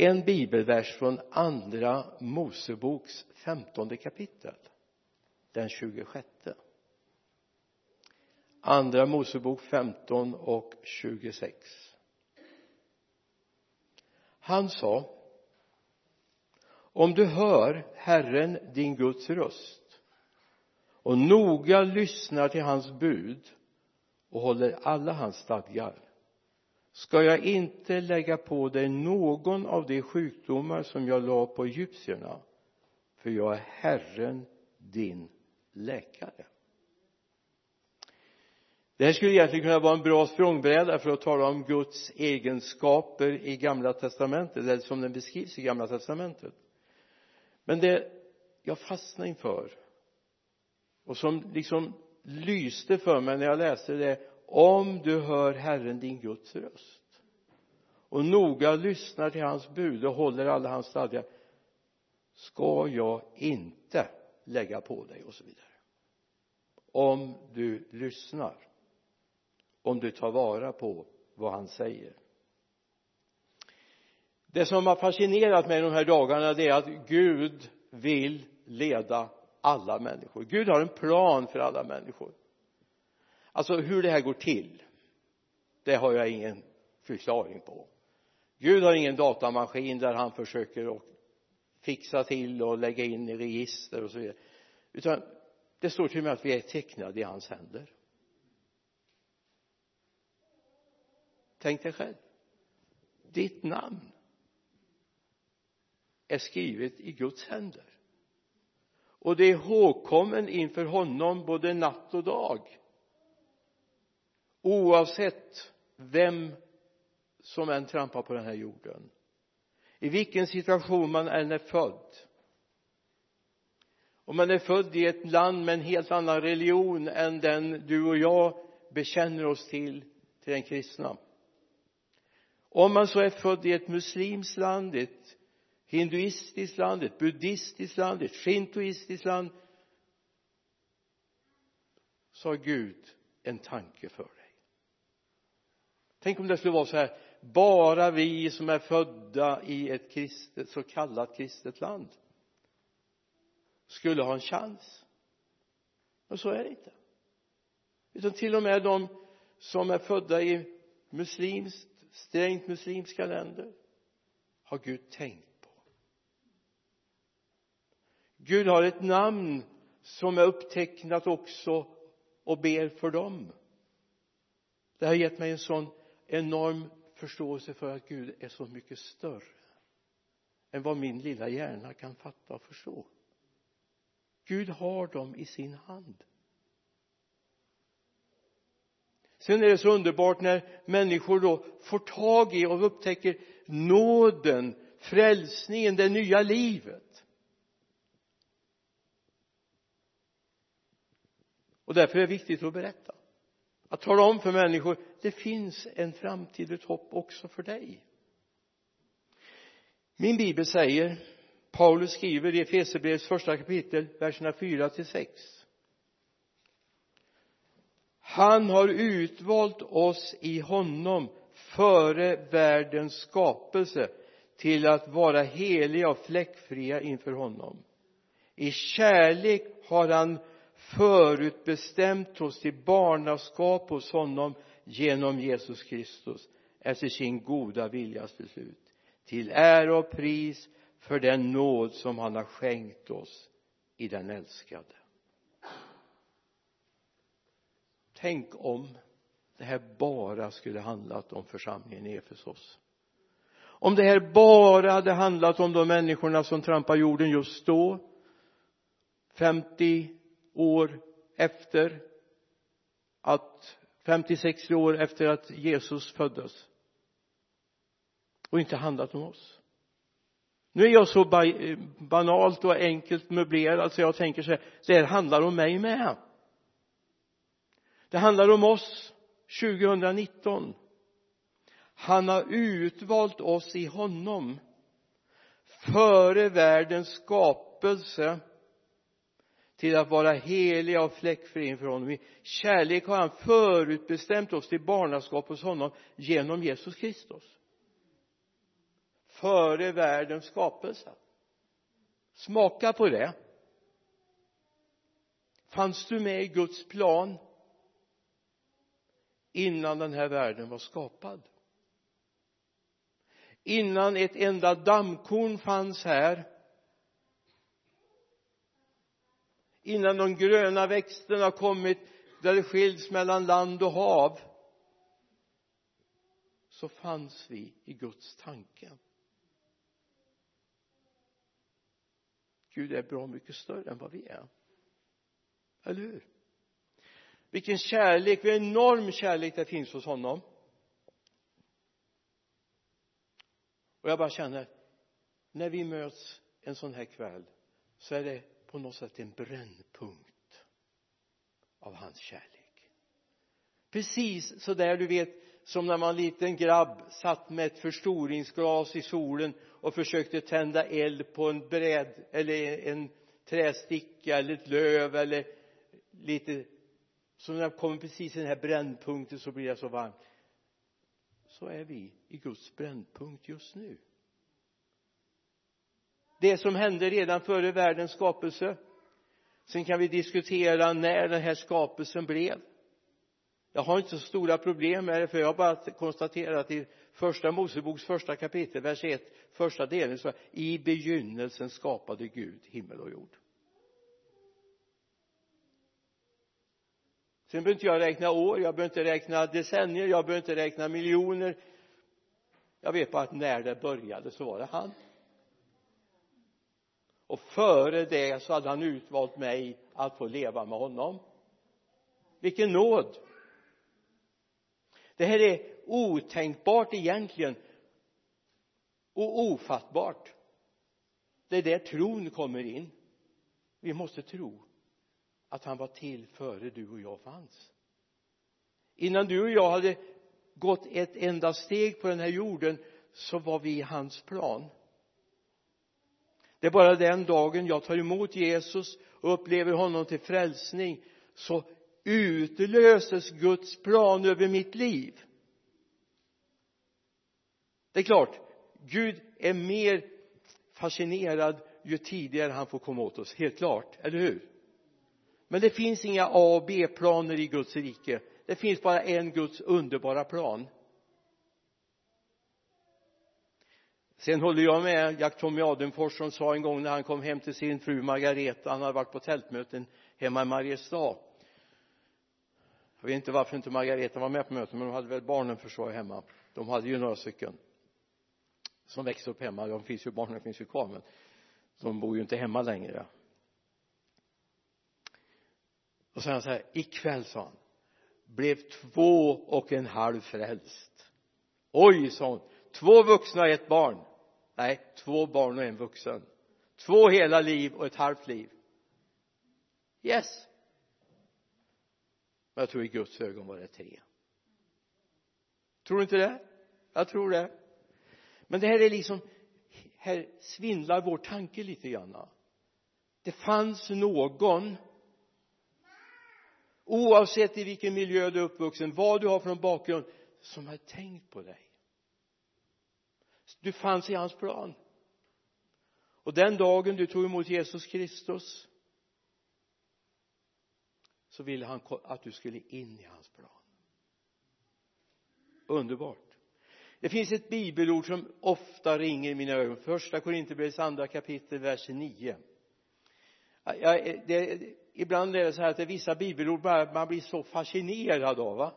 en bibelvers från andra Moseboks femtonde kapitel den 26 andra Mosebok 15 och 26 han sa om du hör Herren din Guds röst och noga lyssnar till hans bud och håller alla hans stadgar ska jag inte lägga på dig någon av de sjukdomar som jag la på egyptierna för jag är Herren din läkare. Det här skulle egentligen kunna vara en bra språngbräda för att tala om Guds egenskaper i gamla testamentet eller som den beskrivs i gamla testamentet. Men det jag fastnade inför och som liksom lyste för mig när jag läste det om du hör Herren din Guds röst och noga lyssnar till hans bud och håller alla hans stadgar ska jag inte lägga på dig och så vidare. Om du lyssnar om du tar vara på vad han säger. Det som har fascinerat mig de här dagarna det är att Gud vill leda alla människor. Gud har en plan för alla människor alltså hur det här går till det har jag ingen förklaring på. Gud har ingen datamaskin där han försöker att fixa till och lägga in i register och så vidare. Utan det står till och med att vi är tecknade i hans händer. Tänk dig själv. Ditt namn är skrivet i Guds händer. Och det är ihågkommen inför honom både natt och dag oavsett vem som än trampar på den här jorden. I vilken situation man än är född. Om man är född i ett land med en helt annan religion än den du och jag bekänner oss till till den kristna. Om man så är född i ett muslimskt land, ett hinduistiskt land, ett buddhistiskt land, ett shintoistiskt land så har Gud en tanke för dig tänk om det skulle vara så här bara vi som är födda i ett kristet så kallat kristet land skulle ha en chans. Men så är det inte. Utan till och med de som är födda i muslimskt strängt muslimska länder har Gud tänkt på. Gud har ett namn som är upptecknat också och ber för dem. Det har gett mig en sån enorm förståelse för att Gud är så mycket större än vad min lilla hjärna kan fatta och förstå. Gud har dem i sin hand. Sen är det så underbart när människor då får tag i och upptäcker nåden, frälsningen, det nya livet. Och därför är det viktigt att berätta att tala om för människor det finns en framtid och ett hopp också för dig. Min bibel säger Paulus skriver i Efesierbrevets första kapitel verserna 4 till 6 han har utvalt oss i honom före världens skapelse till att vara heliga och fläckfria inför honom. I kärlek har han förutbestämt oss till barnaskap hos honom genom Jesus Kristus. Efter sin goda viljas beslut. Till ära och pris för den nåd som han har skänkt oss i den älskade. Tänk om det här bara skulle handlat om församlingen i Efesos. Om det här bara hade handlat om de människorna som trampar jorden just då. 50 år efter att 50-60 år efter att Jesus föddes. Och inte handlat om oss. Nu är jag så banalt och enkelt möblerad så jag tänker så här det här handlar om mig med. Det handlar om oss 2019 han har utvalt oss i honom före världens skapelse till att vara heliga och fläckfria inför honom. I kärlek har han förutbestämt oss till barnaskap hos honom genom Jesus Kristus. Före världens skapelse. Smaka på det. Fanns du med i Guds plan innan den här världen var skapad? Innan ett enda dammkorn fanns här innan de gröna växterna har kommit där det skiljs mellan land och hav så fanns vi i Guds tanke. Gud är bra mycket större än vad vi är. Eller hur? Vilken kärlek, vilken enorm kärlek det finns hos honom. Och jag bara känner när vi möts en sån här kväll så är det på något sätt en brännpunkt av hans kärlek. Precis så där du vet som när man liten grabb satt med ett förstoringsglas i solen och försökte tända eld på en bräd eller en trästicka eller ett löv eller lite så när det kommer precis till den här brännpunkten så blir det så varmt så är vi i Guds brännpunkt just nu det som hände redan före världens skapelse. Sen kan vi diskutera när den här skapelsen blev. Jag har inte så stora problem med det för jag har bara konstaterat i första Moseboks första kapitel vers 1 första delen så i begynnelsen skapade Gud himmel och jord. Sen behöver inte jag räkna år jag behöver inte räkna decennier jag behöver inte räkna miljoner. Jag vet bara att när det började så var det han och före det så hade han utvalt mig att få leva med honom. Vilken nåd! Det här är otänkbart egentligen. Och ofattbart. Det är där tron kommer in. Vi måste tro att han var till före du och jag fanns. Innan du och jag hade gått ett enda steg på den här jorden så var vi i hans plan det är bara den dagen jag tar emot Jesus och upplever honom till frälsning så utlöses Guds plan över mitt liv. Det är klart Gud är mer fascinerad ju tidigare han får komma åt oss, helt klart, eller hur? Men det finns inga A och B-planer i Guds rike. Det finns bara en Guds underbara plan. Sen håller jag med Jack Tommy Adenfors som sa en gång när han kom hem till sin fru Margareta han hade varit på tältmöten hemma i Mariestad. Jag vet inte varför inte Margareta var med på mötet men de hade väl barnen förstår jag hemma. De hade ju några stycken som växte upp hemma. De finns ju barnen finns ju kvar men de bor ju inte hemma längre. Och sen sa så här ikväll sa han blev två och en halv frälst. Oj sa hon två vuxna och ett barn nej två barn och en vuxen. Två hela liv och ett halvt liv. Yes. Men jag tror i Guds ögon var det tre. Tror du inte det? Jag tror det. Men det här är liksom här svindlar vår tanke lite grann. Det fanns någon oavsett i vilken miljö du är uppvuxen vad du har för bakgrund som har tänkt på dig du fanns i hans plan. Och den dagen du tog emot Jesus Kristus så ville han att du skulle in i hans plan. Underbart. Det finns ett bibelord som ofta ringer i mina ögon. Första Korinthierbrevets andra kapitel vers 9 jag, det, ibland är det så här att det är vissa bibelord bara man blir så fascinerad av va?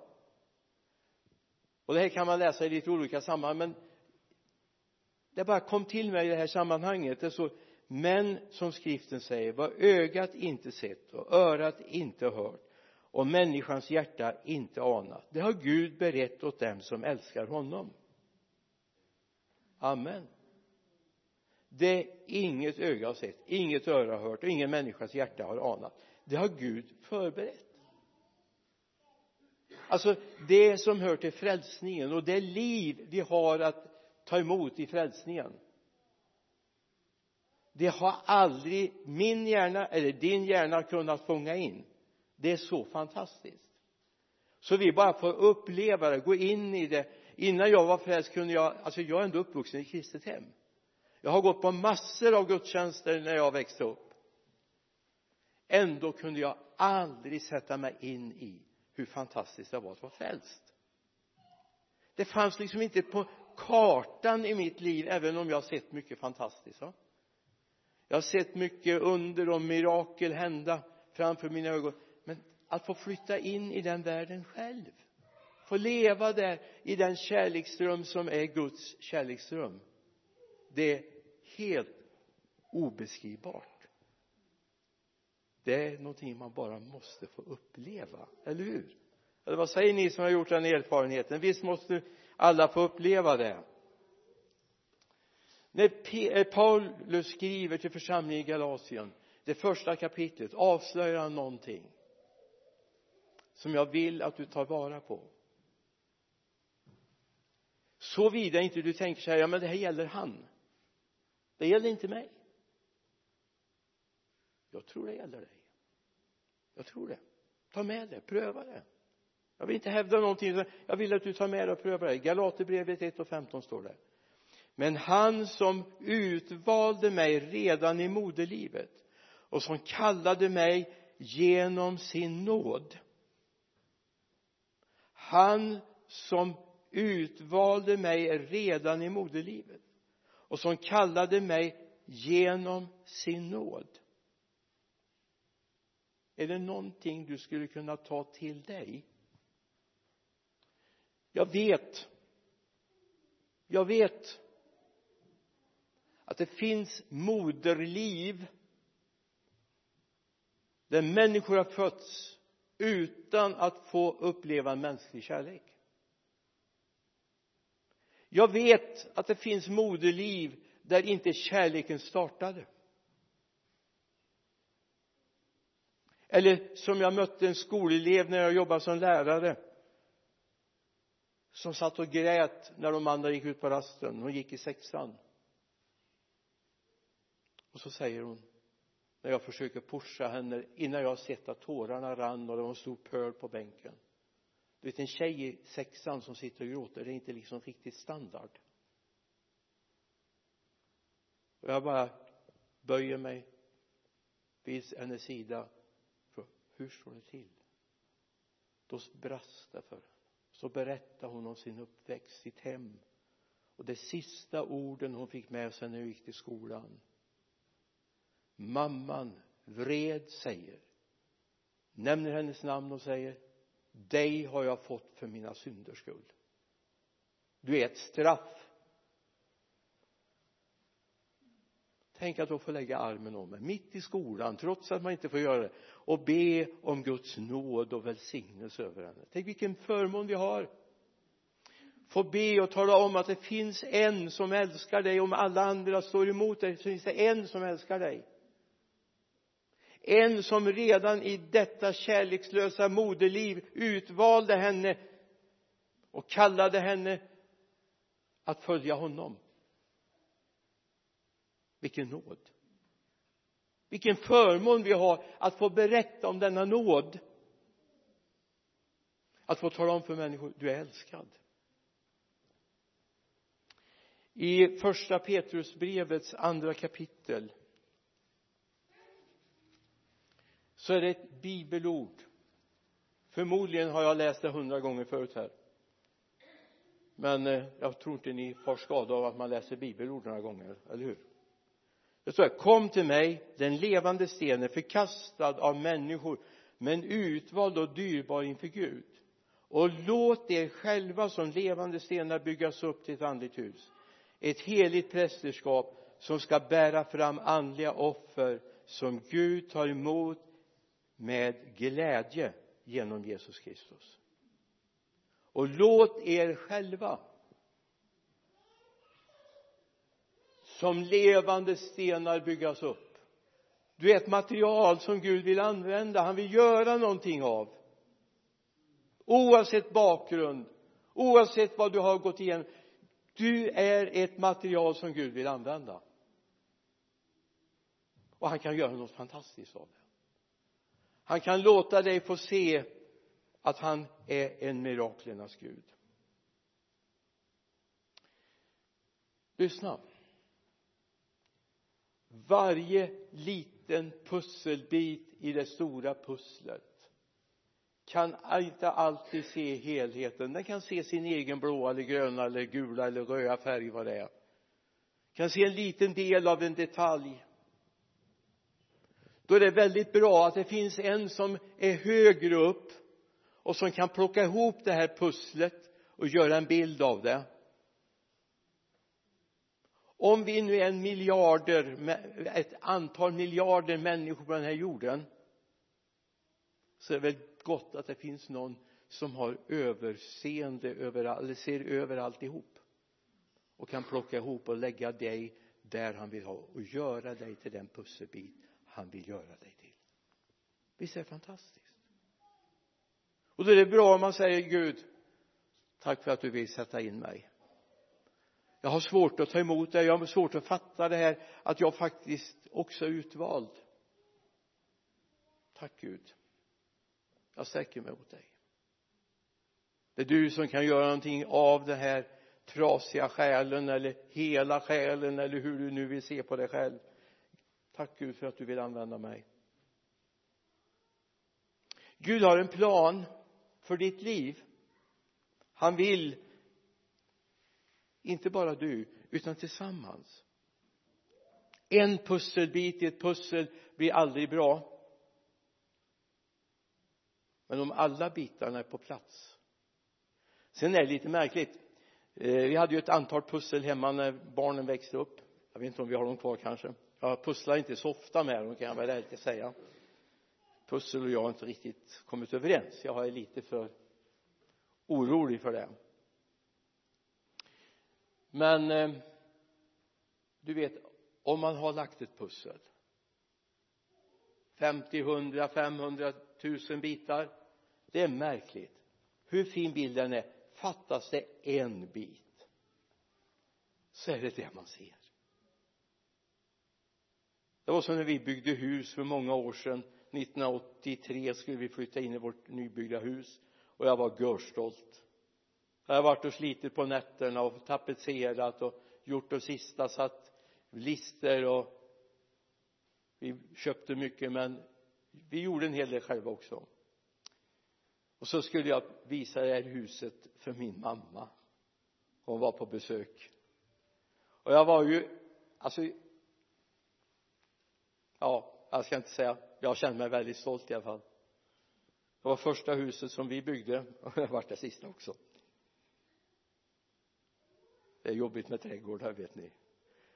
Och det här kan man läsa i lite olika sammanhang men det bara kom till mig i det här sammanhanget. Det står men som skriften säger vad ögat inte sett och örat inte hört och människans hjärta inte anat det har Gud berett åt dem som älskar honom. Amen. Det inget öga har sett inget öra har hört och ingen människas hjärta har anat. Det har Gud förberett. Alltså det som hör till frälsningen och det liv vi har att ta emot i frälsningen. Det har aldrig min hjärna eller din hjärna kunnat fånga in. Det är så fantastiskt. Så vi bara får uppleva det, gå in i det. Innan jag var frälst kunde jag alltså jag är ändå uppvuxen i kristet hem. Jag har gått på massor av gudstjänster när jag växte upp. Ändå kunde jag aldrig sätta mig in i hur fantastiskt det var att vara frälst. Det fanns liksom inte på kartan i mitt liv även om jag har sett mycket fantastiskt va? jag har sett mycket under och mirakel hända framför mina ögon. Men att få flytta in i den världen själv få leva där i den kärleksström som är Guds kärleksström det är helt obeskrivbart. Det är någonting man bara måste få uppleva, eller hur? Eller vad säger ni som har gjort den erfarenheten? Visst måste alla få uppleva det. När eh, Paulus skriver till församlingen i Galatien det första kapitlet avslöjar han någonting som jag vill att du tar vara på. Såvida inte du tänker så här ja men det här gäller han. Det gäller inte mig. Jag tror det gäller dig. Jag tror det. Ta med det, pröva det jag vill inte hävda någonting. Jag vill att du tar med dig och prövar det Galaterbrevet 1 och 15 står det. Men han som utvalde mig redan i moderlivet och som kallade mig genom sin nåd han som utvalde mig redan i moderlivet och som kallade mig genom sin nåd. Är det någonting du skulle kunna ta till dig? Jag vet. Jag vet att det finns moderliv där människor har fötts utan att få uppleva mänsklig kärlek. Jag vet att det finns moderliv där inte kärleken startade. Eller som jag mötte en skolelev när jag jobbade som lärare som satt och grät när de andra gick ut på rasten. Hon gick i sexan. Och så säger hon när jag försöker pusha henne innan jag har sett att tårarna rann och det var en stor pöl på bänken. Du vet en tjej i sexan som sitter och gråter det är inte liksom riktigt standard. Och jag bara böjer mig vid hennes sida för hur står det till? Då brast det för henne så berättar hon om sin uppväxt, sitt hem. Och de sista orden hon fick med sig när hon gick till skolan. Mamman vred säger nämner hennes namn och säger dig har jag fått för mina synders skull. Du är ett straff. Tänk att då få lägga armen om mig mitt i skolan trots att man inte får göra det och be om Guds nåd och välsignelse över henne. Tänk vilken förmån vi har. Få be och tala om att det finns en som älskar dig om alla andra står emot dig så finns det en som älskar dig. En som redan i detta kärlekslösa moderliv utvalde henne och kallade henne att följa honom vilken nåd. Vilken förmån vi har att få berätta om denna nåd. Att få tala om för människor du är älskad. I första Petrusbrevets andra kapitel så är det ett bibelord. Förmodligen har jag läst det hundra gånger förut här. Men eh, jag tror inte ni får skada av att man läser bibelord några gånger, eller hur? Det står här kom till mig den levande stenen förkastad av människor men utvald och dyrbar inför Gud. Och låt er själva som levande stenar byggas upp till ett andligt hus. Ett heligt prästerskap som ska bära fram andliga offer som Gud tar emot med glädje genom Jesus Kristus. Och låt er själva som levande stenar byggas upp. Du är ett material som Gud vill använda han vill göra någonting av. Oavsett bakgrund oavsett vad du har gått igenom du är ett material som Gud vill använda. Och han kan göra något fantastiskt av det. Han kan låta dig få se att han är en miraklernas Gud. Lyssna varje liten pusselbit i det stora pusslet kan inte alltid se helheten. Den kan se sin egen blåa eller gröna eller gula eller röda färg vad det är. Kan se en liten del av en detalj. Då är det väldigt bra att det finns en som är högre upp och som kan plocka ihop det här pusslet och göra en bild av det om vi nu är en miljarder ett antal miljarder människor på den här jorden så är det väl gott att det finns någon som har överseende över eller ser över alltihop och kan plocka ihop och lägga dig där han vill ha och göra dig till den pusselbit han vill göra dig till. Visst är det fantastiskt? Och då är det bra om man säger Gud tack för att du vill sätta in mig jag har svårt att ta emot det jag har svårt att fatta det här att jag faktiskt också är utvald. Tack Gud. Jag sträcker mig mot dig. Det är du som kan göra någonting av den här trasiga själen eller hela själen eller hur du nu vill se på dig själv. Tack Gud för att du vill använda mig. Gud har en plan för ditt liv. Han vill inte bara du utan tillsammans. En pusselbit i ett pussel blir aldrig bra. Men om alla bitarna är på plats. Sen är det lite märkligt. Eh, vi hade ju ett antal pussel hemma när barnen växte upp. Jag vet inte om vi har dem kvar kanske. Jag pusslar inte så ofta med dem kan jag väl ärligt säga. Pussel och jag har inte riktigt kommit överens. Jag är lite för orolig för det men eh, du vet om man har lagt ett pussel 50, 100, 500 tusen bitar det är märkligt. Hur fin bilden är fattas det en bit så är det det man ser. Det var som när vi byggde hus för många år sedan. 1983 skulle vi flytta in i vårt nybyggda hus och jag var görstolt jag har varit och slitit på nätterna och tapetserat och gjort det sista satt lister och vi köpte mycket men vi gjorde en hel del själva också. Och så skulle jag visa det här huset för min mamma. Hon var på besök. Och jag var ju alltså ja jag ska inte säga jag kände mig väldigt stolt i alla fall. Det var första huset som vi byggde och det har varit det sista också det är jobbigt med trädgårdar vet ni.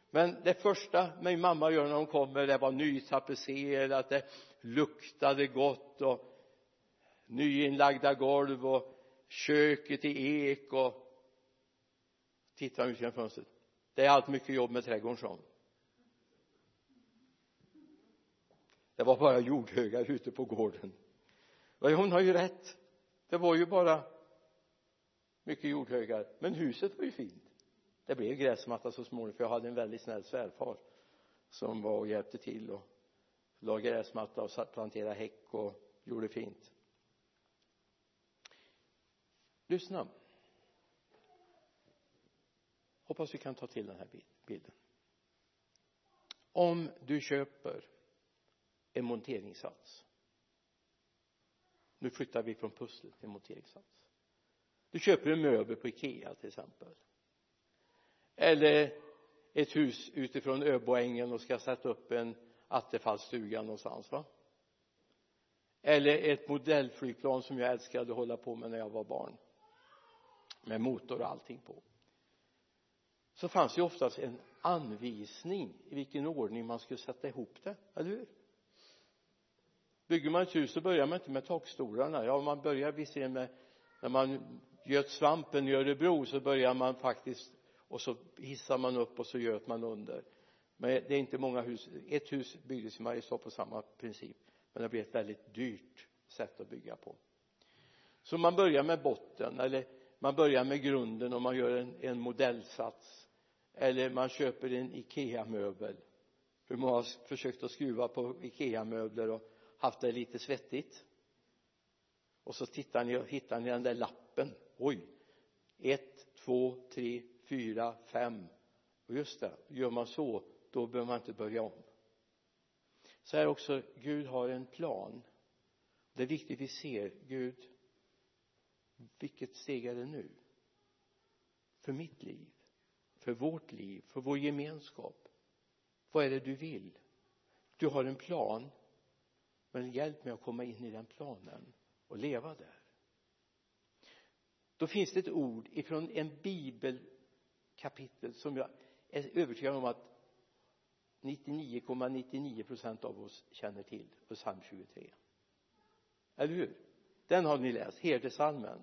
Men det första min mamma gör när hon kommer det var nytapetserat det luktade gott och nyinlagda golv och köket i ek och tittar ut genom fönstret. Det är allt mycket jobb med trädgården sa hon. Det var bara jordhögar ute på gården. Hon har ju rätt. Det var ju bara mycket jordhögar. Men huset var ju fint det blev gräsmatta så småningom för jag hade en väldigt snäll svärfar som var och hjälpte till och la gräsmatta och planterade häck och gjorde fint. Lyssna. Hoppas vi kan ta till den här bilden. Om du köper en monteringssats. Nu flyttar vi från pusslet till monteringssats. Du köper en möbel på Ikea till exempel eller ett hus utifrån Öboängen och ska sätta upp en attefallsstuga någonstans va? Eller ett modellflygplan som jag älskade att hålla på med när jag var barn med motor och allting på. Så fanns det oftast en anvisning i vilken ordning man skulle sätta ihop det, eller hur? Bygger man ett hus så börjar man inte med takstolarna. Ja man börjar visserligen med när man göt svampen i Örebro så börjar man faktiskt och så hissar man upp och så göt man under. Men det är inte många hus ett hus byggdes i Mariestad på samma princip men det blev ett väldigt dyrt sätt att bygga på. Så man börjar med botten eller man börjar med grunden och man gör en, en modellsats. Eller man köper en IKEA-möbel. Hur många har försökt att skruva på IKEA-möbler och haft det lite svettigt. Och så tittar ni och hittar ni den där lappen. Oj! Ett, två, tre, fyra, fem. Och just det, gör man så då behöver man inte börja om. Så här också Gud har en plan. Det är viktigt vi ser Gud vilket steg är det nu? För mitt liv för vårt liv för vår gemenskap. Vad är det du vill? Du har en plan men hjälp mig att komma in i den planen och leva där. Då finns det ett ord ifrån en bibel kapitel som jag är övertygad om att 99,99 procent av oss känner till på psalm 23 eller hur? Den har ni läst herdesalmen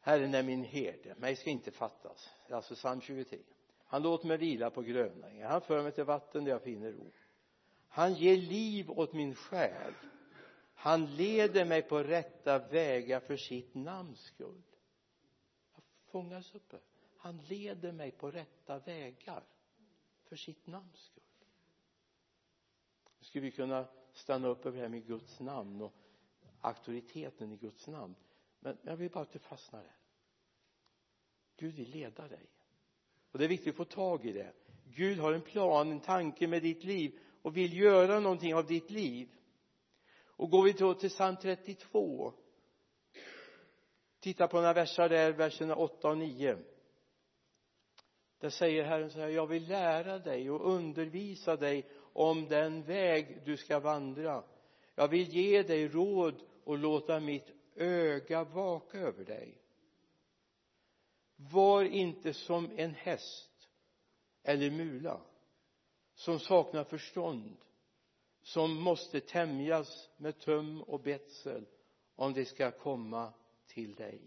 Herren är min herde, mig ska inte fattas. Alltså psalm 23 han låter mig vila på gröna han för mig till vatten där jag finner ro. Han ger liv åt min själ. Han leder mig på rätta vägar för sitt namns skull. Jag fångas uppe han leder mig på rätta vägar för sitt namns skull. Nu skulle vi kunna stanna upp över det här med Guds namn och auktoriteten i Guds namn. Men jag vill bara att du fastnar där. Gud vill leda dig. Och det är viktigt att få tag i det. Gud har en plan, en tanke med ditt liv och vill göra någonting av ditt liv. Och går vi då till psalm 32 titta på några versar där, verserna 8 och 9 där säger Herren så här jag vill lära dig och undervisa dig om den väg du ska vandra. Jag vill ge dig råd och låta mitt öga vaka över dig. Var inte som en häst eller mula som saknar förstånd som måste tämjas med töm och betsel om det ska komma till dig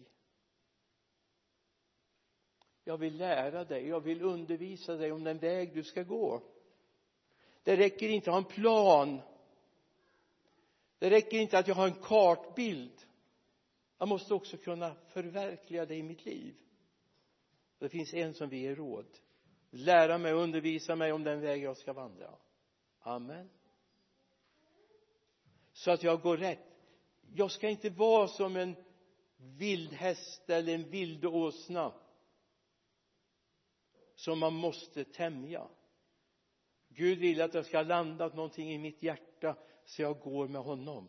jag vill lära dig, jag vill undervisa dig om den väg du ska gå. Det räcker inte att ha en plan. Det räcker inte att jag har en kartbild. Jag måste också kunna förverkliga det i mitt liv. Det finns en som vill ge råd. Lära mig och undervisa mig om den väg jag ska vandra. Amen. Så att jag går rätt. Jag ska inte vara som en vildhäst eller en vildåsna som man måste tämja. Gud vill att jag ska landa någonting i mitt hjärta så jag går med honom.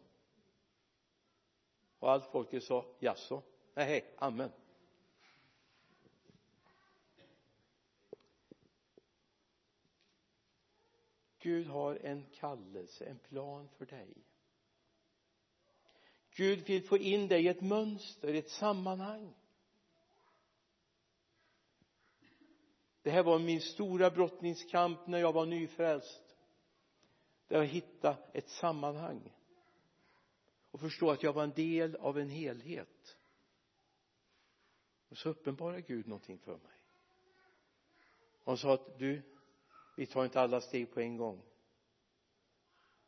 Och allt folket sa jaså? Nej amen. Gud har en kallelse, en plan för dig. Gud vill få in dig i ett mönster, i ett sammanhang. Det här var min stora brottningskamp när jag var nyfrälst. Där jag hittade ett sammanhang och förstå att jag var en del av en helhet. Och så uppenbarade Gud någonting för mig. Han sa att du vi tar inte alla steg på en gång.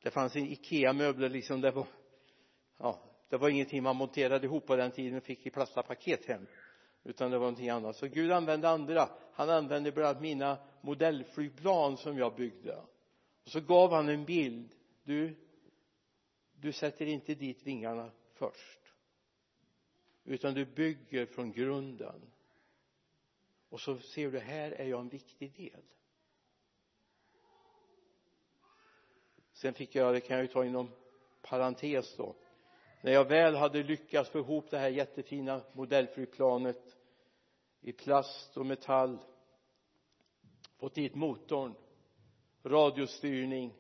Det fanns en IKEA-möbler liksom det var ja det var ingenting man monterade ihop på den tiden och fick i plastapaket hem utan det var någonting annat. Så Gud använde andra. Han använde bland annat mina modellflygplan som jag byggde. Och så gav han en bild. Du du sätter inte dit vingarna först utan du bygger från grunden. Och så ser du här är jag en viktig del. Sen fick jag, det kan jag ju ta inom parentes då. När jag väl hade lyckats få ihop det här jättefina modellflygplanet i plast och metall fått dit motorn radiostyrning.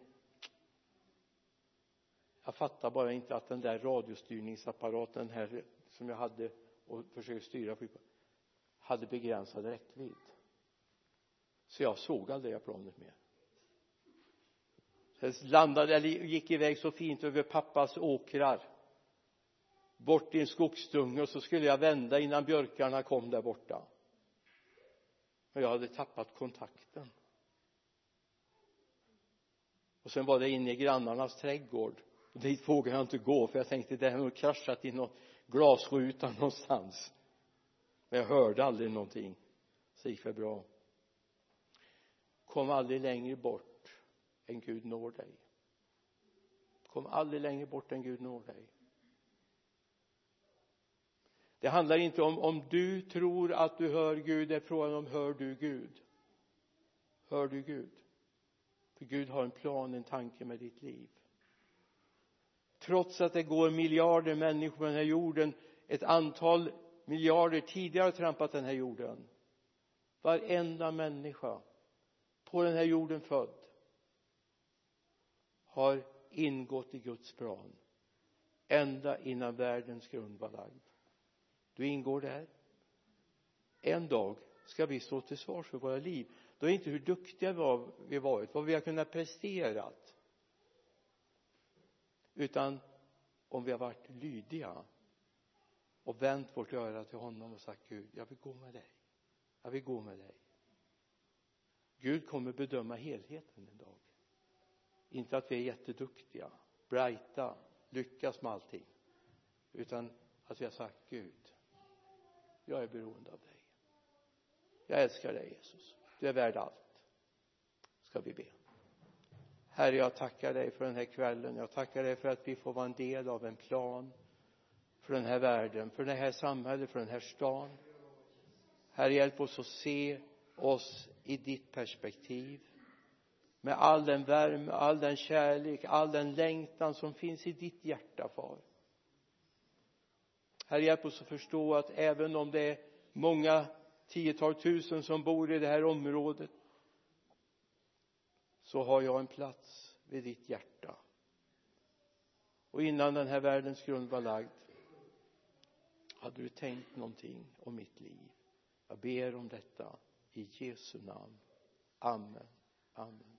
Jag fattar bara inte att den där radiostyrningsapparaten här som jag hade och försökte styra flygplanet hade begränsad räckvidd. Så jag såg aldrig det planet mer. Det landade eller gick iväg så fint över pappas åkrar bort i en skogsdunge och så skulle jag vända innan björkarna kom där borta men jag hade tappat kontakten. Och sen var det inne i grannarnas trädgård. Och dit vågade jag inte gå för jag tänkte det har nog kraschat i någon glasruta någonstans. Men jag hörde aldrig någonting. Så det gick väl bra. Kom aldrig längre bort än Gud når dig. Kom aldrig längre bort än Gud når dig det handlar inte om om du tror att du hör Gud det är frågan om hör du Gud? Hör du Gud? För Gud har en plan, en tanke med ditt liv. Trots att det går miljarder människor på den här jorden ett antal miljarder tidigare trampat den här jorden. Varenda människa på den här jorden född har ingått i Guds plan ända innan världens grund var lagd du ingår där. En dag ska vi stå till svars för våra liv. Då är det inte hur duktiga vi har varit vad vi har kunnat prestera utan om vi har varit lydiga och vänt vårt öra till honom och sagt Gud jag vill gå med dig. Jag vill gå med dig. Gud kommer bedöma helheten en dag. Inte att vi är jätteduktiga brighta lyckas med allting. Utan att vi har sagt Gud jag är beroende av dig. Jag älskar dig Jesus. Du är värd allt. Ska vi be. Herre jag tackar dig för den här kvällen. Jag tackar dig för att vi får vara en del av en plan för den här världen för det här samhället för den här stan. Herre hjälp oss att se oss i ditt perspektiv. Med all den värme, all den kärlek, all den längtan som finns i ditt hjärta far. Herre hjälp oss att förstå att även om det är många tiotal tusen som bor i det här området så har jag en plats vid ditt hjärta. Och innan den här världens grund var lagd hade du tänkt någonting om mitt liv. Jag ber om detta i Jesu namn. Amen. Amen.